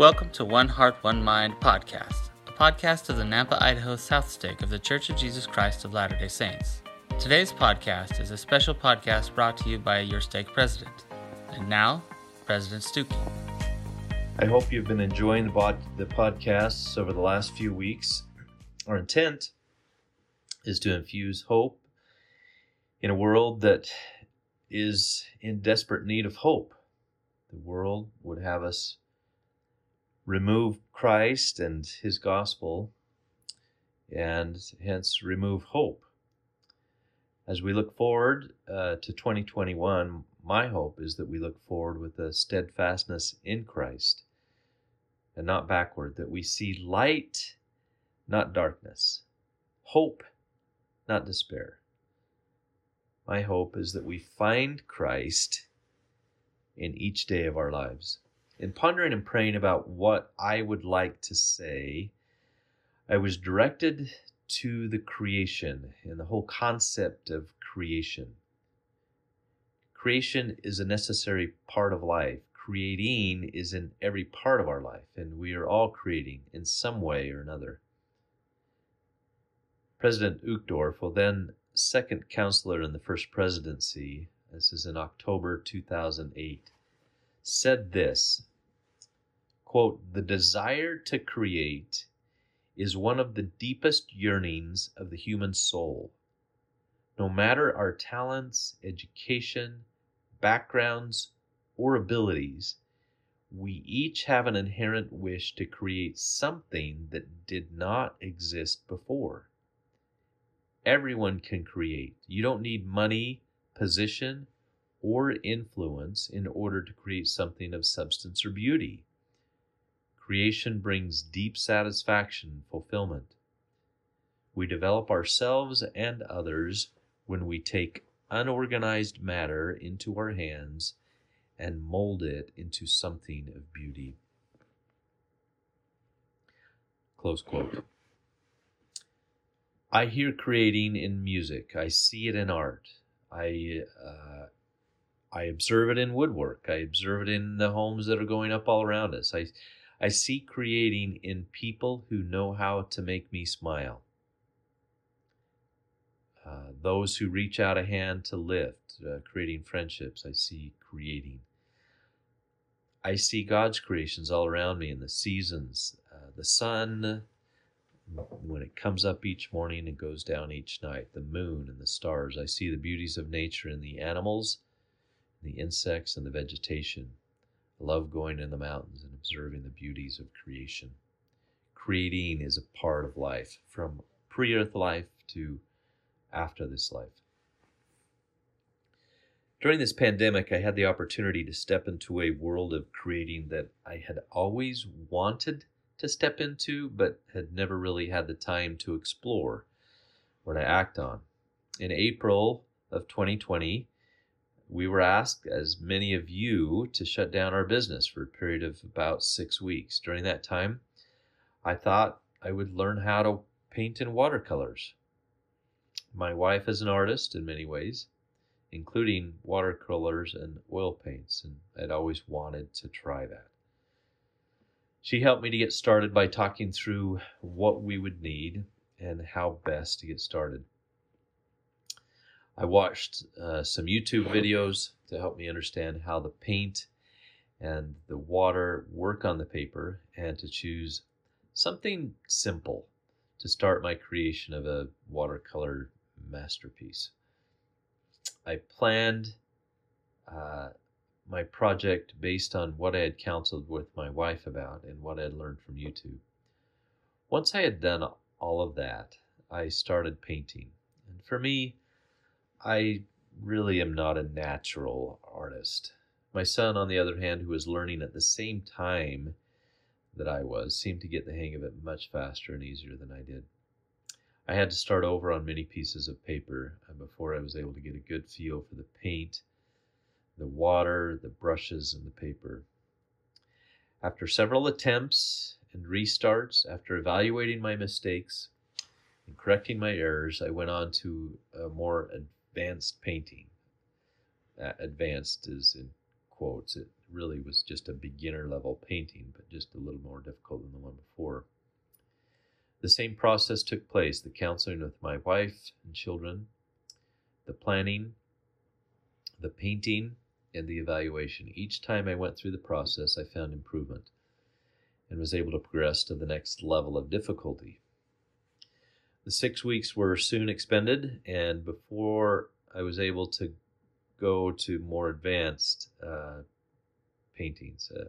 Welcome to One Heart, One Mind podcast, a podcast of the Nampa, Idaho South Stake of the Church of Jesus Christ of Latter day Saints. Today's podcast is a special podcast brought to you by your stake president. And now, President Stuckey. I hope you've been enjoying the, bod- the podcasts over the last few weeks. Our intent is to infuse hope in a world that is in desperate need of hope. The world would have us remove Christ and his gospel and hence remove hope. As we look forward uh, to 2021, my hope is that we look forward with a steadfastness in Christ and not backward, that we see light, not darkness, hope, not despair. My hope is that we find Christ in each day of our lives. In pondering and praying about what I would like to say, I was directed to the creation and the whole concept of creation. Creation is a necessary part of life. Creating is in every part of our life, and we are all creating in some way or another. President Uchtdorf, then second counselor in the first presidency, this is in October 2008, said this quote, The desire to create is one of the deepest yearnings of the human soul. No matter our talents, education, backgrounds, or abilities, we each have an inherent wish to create something that did not exist before. Everyone can create. You don't need money, position, or influence in order to create something of substance or beauty. Creation brings deep satisfaction and fulfillment. We develop ourselves and others when we take unorganized matter into our hands and mold it into something of beauty. Close quote. I hear creating in music. I see it in art. I uh, I observe it in woodwork. I observe it in the homes that are going up all around us. I I see creating in people who know how to make me smile. Uh, those who reach out a hand to lift, uh, creating friendships, I see creating. I see God's creations all around me in the seasons, uh, the sun, when it comes up each morning and goes down each night, the moon and the stars. I see the beauties of nature in the animals, the insects, and the vegetation. I love going in the mountains and observing the beauties of creation. Creating is a part of life, from pre earth life to after this life. During this pandemic, I had the opportunity to step into a world of creating that I had always wanted to step into, but had never really had the time to explore or to act on. In April of 2020, we were asked, as many of you, to shut down our business for a period of about six weeks. During that time, I thought I would learn how to paint in watercolors. My wife is an artist in many ways, including watercolors and oil paints, and I'd always wanted to try that. She helped me to get started by talking through what we would need and how best to get started. I watched uh, some YouTube videos to help me understand how the paint and the water work on the paper and to choose something simple to start my creation of a watercolor masterpiece. I planned uh, my project based on what I had counseled with my wife about and what I had learned from YouTube. Once I had done all of that, I started painting. And for me, I really am not a natural artist. My son, on the other hand, who was learning at the same time that I was, seemed to get the hang of it much faster and easier than I did. I had to start over on many pieces of paper before I was able to get a good feel for the paint, the water, the brushes, and the paper. After several attempts and restarts, after evaluating my mistakes and correcting my errors, I went on to a more advanced painting. Uh, advanced is in quotes. It really was just a beginner level painting, but just a little more difficult than the one before. The same process took place the counseling with my wife and children, the planning, the painting, and the evaluation. Each time I went through the process, I found improvement and was able to progress to the next level of difficulty. The six weeks were soon expended, and before I was able to go to more advanced uh, paintings, uh,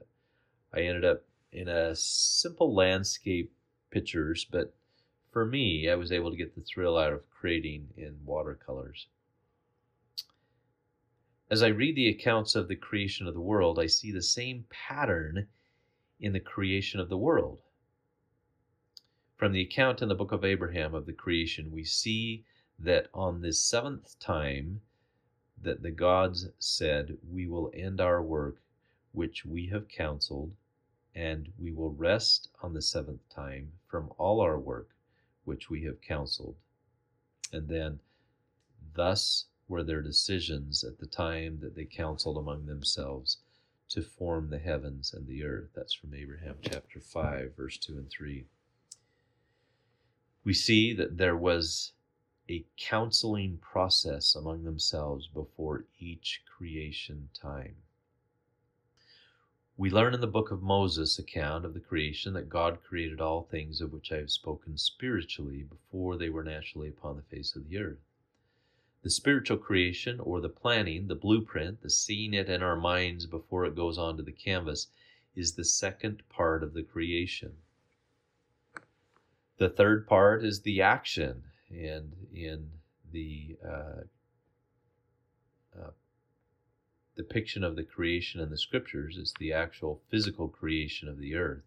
I ended up in a simple landscape pictures, but for me, I was able to get the thrill out of creating in watercolors. As I read the accounts of the creation of the world, I see the same pattern in the creation of the world. From the account in the book of Abraham of the creation, we see that on the seventh time that the gods said, We will end our work which we have counseled, and we will rest on the seventh time from all our work which we have counseled. And then, thus were their decisions at the time that they counseled among themselves to form the heavens and the earth. That's from Abraham chapter 5, verse 2 and 3. We see that there was a counseling process among themselves before each creation time. We learn in the book of Moses account of the creation that God created all things of which I have spoken spiritually before they were naturally upon the face of the earth. The spiritual creation, or the planning, the blueprint, the seeing it in our minds before it goes onto the canvas, is the second part of the creation. The third part is the action, and in the uh, uh, depiction of the creation in the scriptures is the actual physical creation of the earth.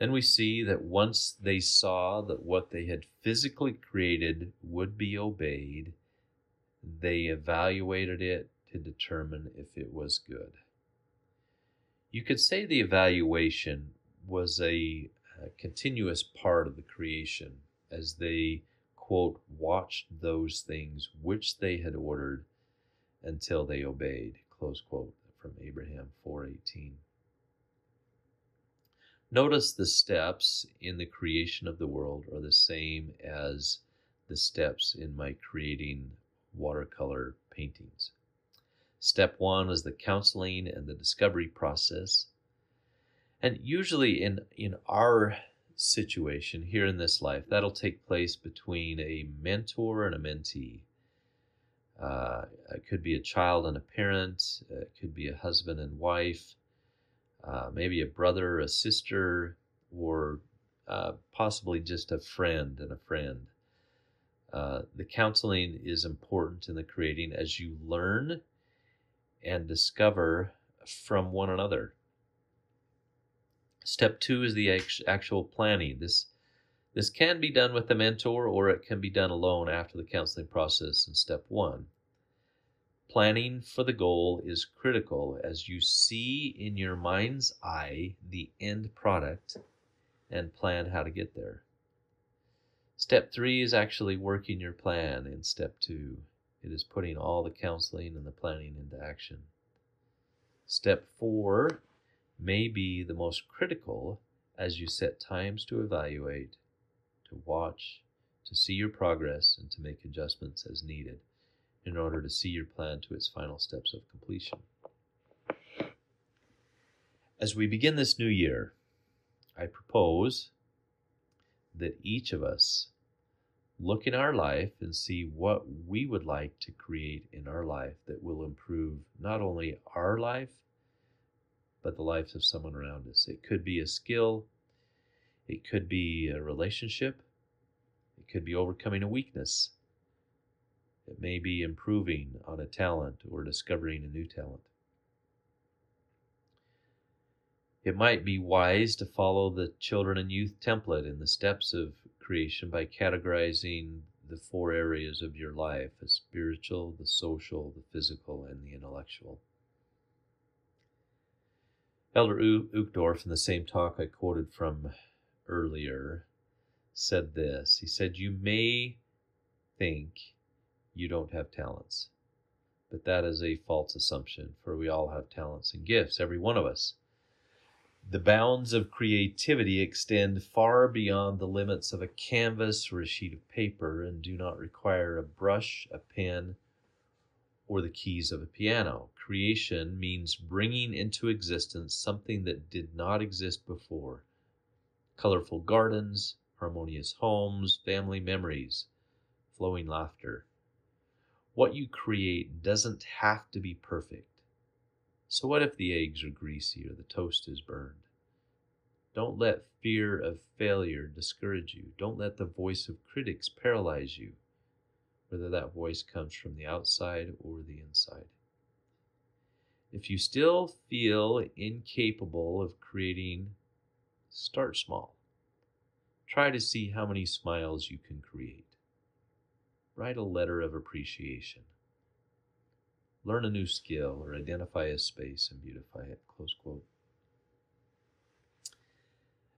Then we see that once they saw that what they had physically created would be obeyed, they evaluated it to determine if it was good. You could say the evaluation was a, continuous part of the creation as they, quote, watched those things which they had ordered until they obeyed, close quote from Abraham 4:18. Notice the steps in the creation of the world are the same as the steps in my creating watercolor paintings. Step one is the counseling and the discovery process. And usually in, in our situation here in this life, that'll take place between a mentor and a mentee. Uh, it could be a child and a parent, it could be a husband and wife, uh, maybe a brother, a sister, or uh, possibly just a friend and a friend. Uh, the counseling is important in the creating as you learn and discover from one another. Step two is the actual planning. This this can be done with a mentor or it can be done alone after the counseling process in step one. Planning for the goal is critical as you see in your mind's eye the end product and plan how to get there. Step three is actually working your plan in step two. It is putting all the counseling and the planning into action. Step four may be the most critical as you set times to evaluate, to watch, to see your progress, and to make adjustments as needed in order to see your plan to its final steps of completion. As we begin this new year, I propose that each of us look in our life and see what we would like to create in our life that will improve not only our life, but the lives of someone around us. It could be a skill, it could be a relationship, it could be overcoming a weakness, it may be improving on a talent or discovering a new talent. It might be wise to follow the children and youth template in the steps of creation by categorizing the four areas of your life the spiritual, the social, the physical, and the intellectual. Elder Uchtdorf, in the same talk I quoted from earlier, said this. He said, You may think you don't have talents, But that is a false assumption, for we all have talents and gifts, every one of us. The bounds of creativity extend far beyond the limits of a canvas or a sheet of paper and do not require a brush, a pen, or the keys of a piano. Creation means bringing into existence something that did not exist before colorful gardens, harmonious homes, family memories, flowing laughter. What you create doesn't have to be perfect. So, what if the eggs are greasy or the toast is burned? Don't let fear of failure discourage you. Don't let the voice of critics paralyze you, whether that voice comes from the outside or the inside. If you still feel incapable of creating, start small. Try to see how many smiles you can create. Write a letter of appreciation. Learn a new skill or identify a space and beautify it. Close quote.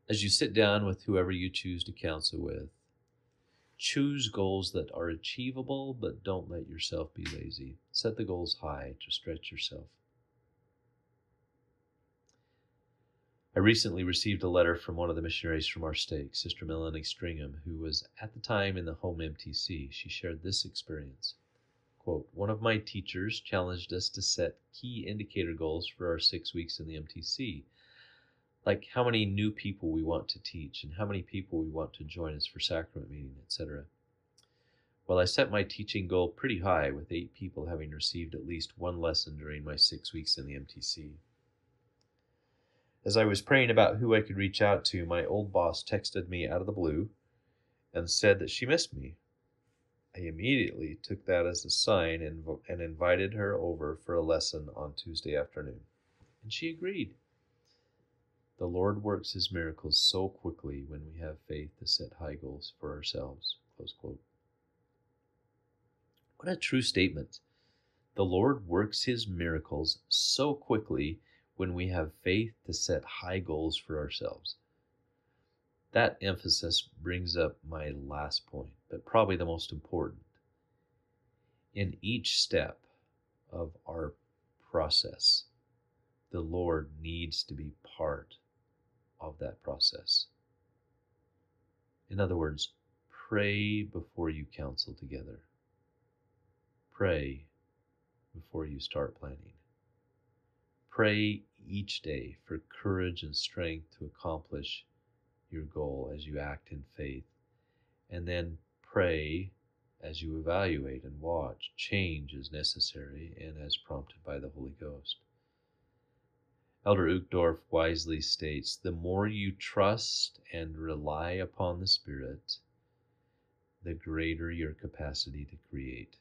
As you sit down with whoever you choose to counsel with, choose goals that are achievable, but don't let yourself be lazy. Set the goals high to stretch yourself. I recently received a letter from one of the missionaries from our stake, Sister Melanie Stringham, who was at the time in the home MTC. She shared this experience. Quote, One of my teachers challenged us to set key indicator goals for our six weeks in the MTC, like how many new people we want to teach and how many people we want to join us for sacrament meeting, etc. Well, I set my teaching goal pretty high, with eight people having received at least one lesson during my six weeks in the MTC. As I was praying about who I could reach out to, my old boss texted me out of the blue and said that she missed me. I immediately took that as a sign and, and invited her over for a lesson on Tuesday afternoon. And she agreed. The Lord works his miracles so quickly when we have faith to set high goals for ourselves. What a true statement. The Lord works his miracles so quickly when we have faith to set high goals for ourselves. That emphasis brings up my last point, but probably the most important. In each step of our process, the Lord needs to be part of that process. In other words, pray before you counsel together. Pray before you start planning. Pray each day for courage and strength to accomplish your goal as you act in faith. And then pray as you evaluate and watch. Change as necessary and as prompted by the Holy Ghost. Elder Uchtdorf wisely states the more you trust and rely upon the Spirit, the greater your capacity to create.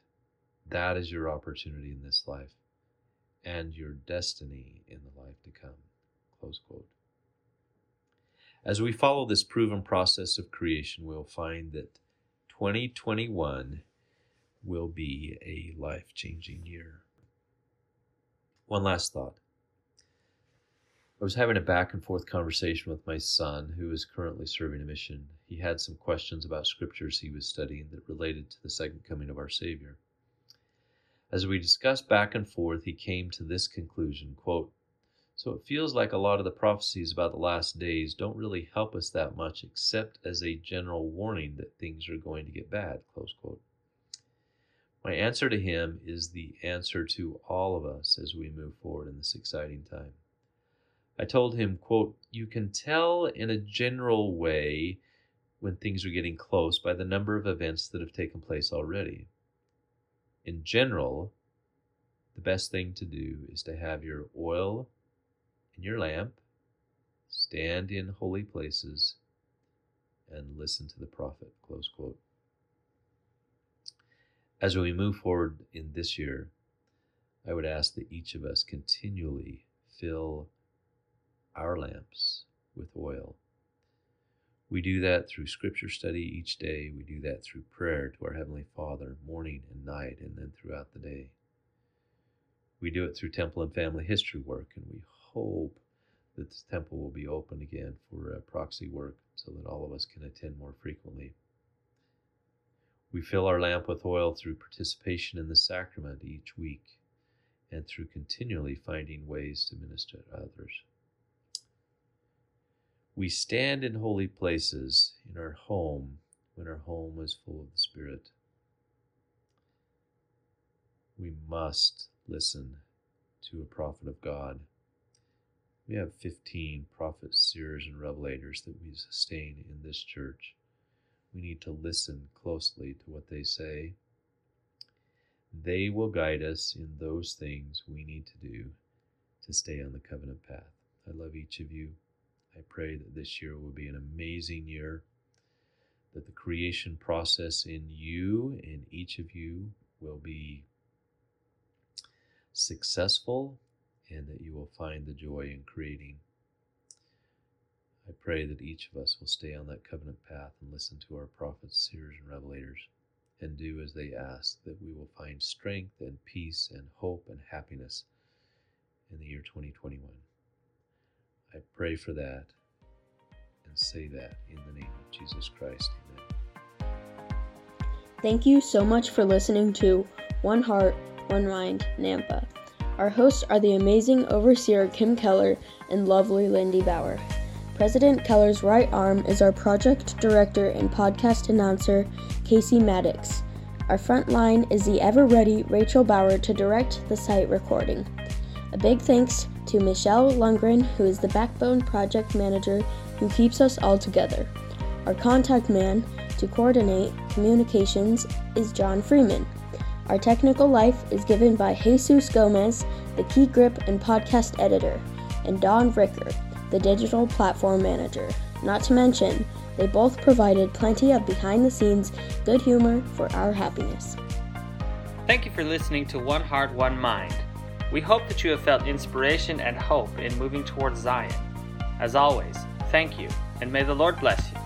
That is your opportunity in this life and your destiny in the life to come. Close quote. As we follow this proven process of creation, we'll find that 2021 will be a life changing year. One last thought. I was having a back and forth conversation with my son, who is currently serving a mission. He had some questions about scriptures he was studying that related to the second coming of our Savior. As we discussed back and forth, he came to this conclusion quote, So it feels like a lot of the prophecies about the last days don't really help us that much, except as a general warning that things are going to get bad. Close quote. My answer to him is the answer to all of us as we move forward in this exciting time. I told him, quote, You can tell in a general way when things are getting close by the number of events that have taken place already in general, the best thing to do is to have your oil and your lamp, stand in holy places, and listen to the prophet. Close quote. As we move forward in this year, I would ask that each of us continually fill our lamps with oil we do that through scripture study each day. We do that through prayer to our Heavenly Father, morning and night, and then throughout the day. We do it through temple and family history work, and we hope that the temple will be open again for uh, proxy work so that all of us can attend more frequently. We fill our lamp with oil through participation in the sacrament each week and through continually finding ways to minister to others. We stand in holy places in our home when our home is full of the Spirit. We must listen to a prophet of God. We have 15 prophets, seers, and revelators that we sustain in this church. We need to listen closely to what they say. They will guide us in those things we need to do to stay on the covenant path. I love each of you. I pray that this year will be an amazing year, that the creation process in you and each of you will be successful, and that you will find the joy in creating. I pray that each of us will stay on that covenant path and listen to our prophets, seers, and revelators, and do as they ask, that we will find strength and peace and hope and happiness in the year 2021. I pray for that and say that in the name of Jesus Christ. Amen. Thank you so much for listening to One Heart, One Mind, Nampa. Our hosts are the amazing overseer Kim Keller and lovely Lindy Bauer. President Keller's right arm is our project director and podcast announcer, Casey Maddox. Our front line is the ever ready Rachel Bauer to direct the site recording. A big thanks to Michelle Lundgren, who is the backbone project manager who keeps us all together. Our contact man to coordinate communications is John Freeman. Our technical life is given by Jesus Gomez, the key grip and podcast editor, and Don Ricker, the digital platform manager. Not to mention, they both provided plenty of behind the scenes good humor for our happiness. Thank you for listening to One Heart, One Mind. We hope that you have felt inspiration and hope in moving towards Zion. As always, thank you, and may the Lord bless you.